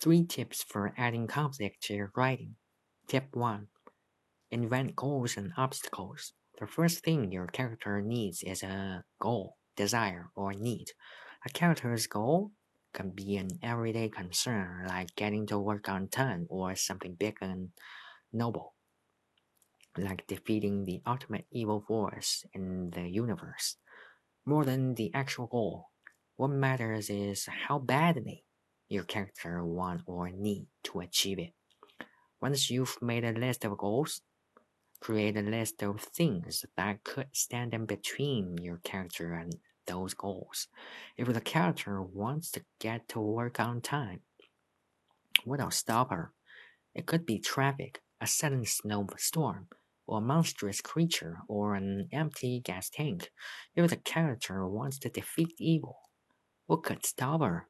Three tips for adding conflict to your writing. Tip 1 Invent goals and obstacles. The first thing your character needs is a goal, desire, or need. A character's goal can be an everyday concern like getting to work on time or something big and noble, like defeating the ultimate evil force in the universe. More than the actual goal, what matters is how badly your character want or need to achieve it. Once you've made a list of goals, create a list of things that could stand in between your character and those goals. If the character wants to get to work on time, what'll stop her? It could be traffic, a sudden snowstorm, or a monstrous creature, or an empty gas tank. If the character wants to defeat evil, what could stop her?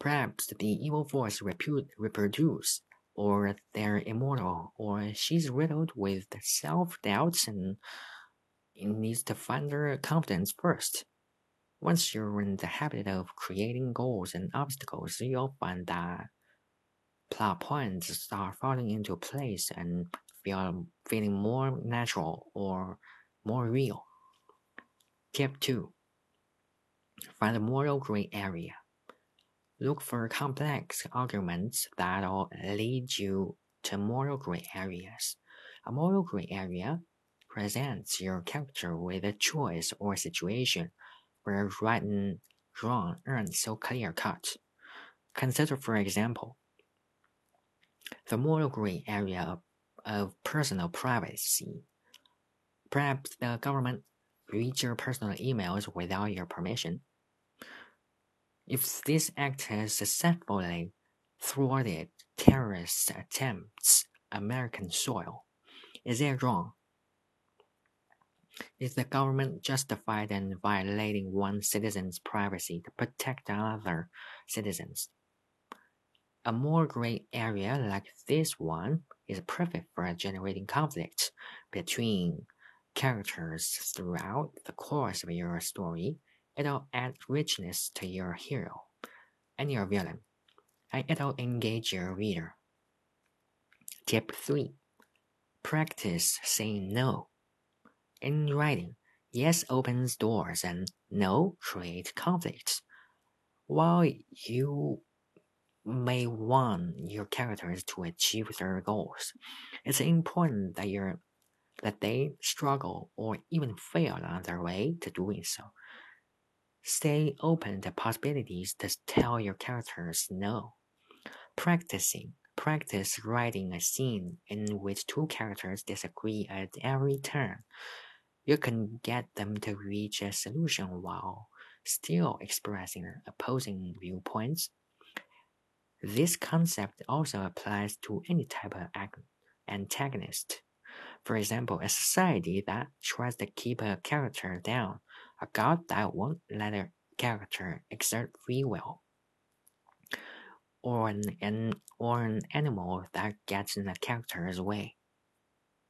Perhaps the evil force reproduce, or they're immortal, or she's riddled with self-doubts and needs to find her confidence first. Once you're in the habit of creating goals and obstacles, you'll find that plot points start falling into place and feel feeling more natural or more real. Tip 2 Find a moral gray area. Look for complex arguments that'll lead you to moral gray areas. A moral gray area presents your character with a choice or situation where right and wrong aren't so clear cut. Consider, for example, the moral gray area of, of personal privacy. Perhaps the government reads your personal emails without your permission if this act has successfully thwarted terrorist attempts on American soil, is it wrong? Is the government justified in violating one citizen's privacy to protect other citizens? A more gray area like this one is perfect for generating conflict between characters throughout the course of your story It'll add richness to your hero and your villain, and it'll engage your reader. Tip 3 Practice saying no. In writing, yes opens doors and no creates conflicts. While you may want your characters to achieve their goals, it's important that that they struggle or even fail on their way to doing so. Stay open to possibilities to tell your characters no. Practicing. Practice writing a scene in which two characters disagree at every turn. You can get them to reach a solution while still expressing opposing viewpoints. This concept also applies to any type of antagonist. For example, a society that tries to keep a character down a god that won't let a character exert free will, or an, an or an animal that gets in a character's way.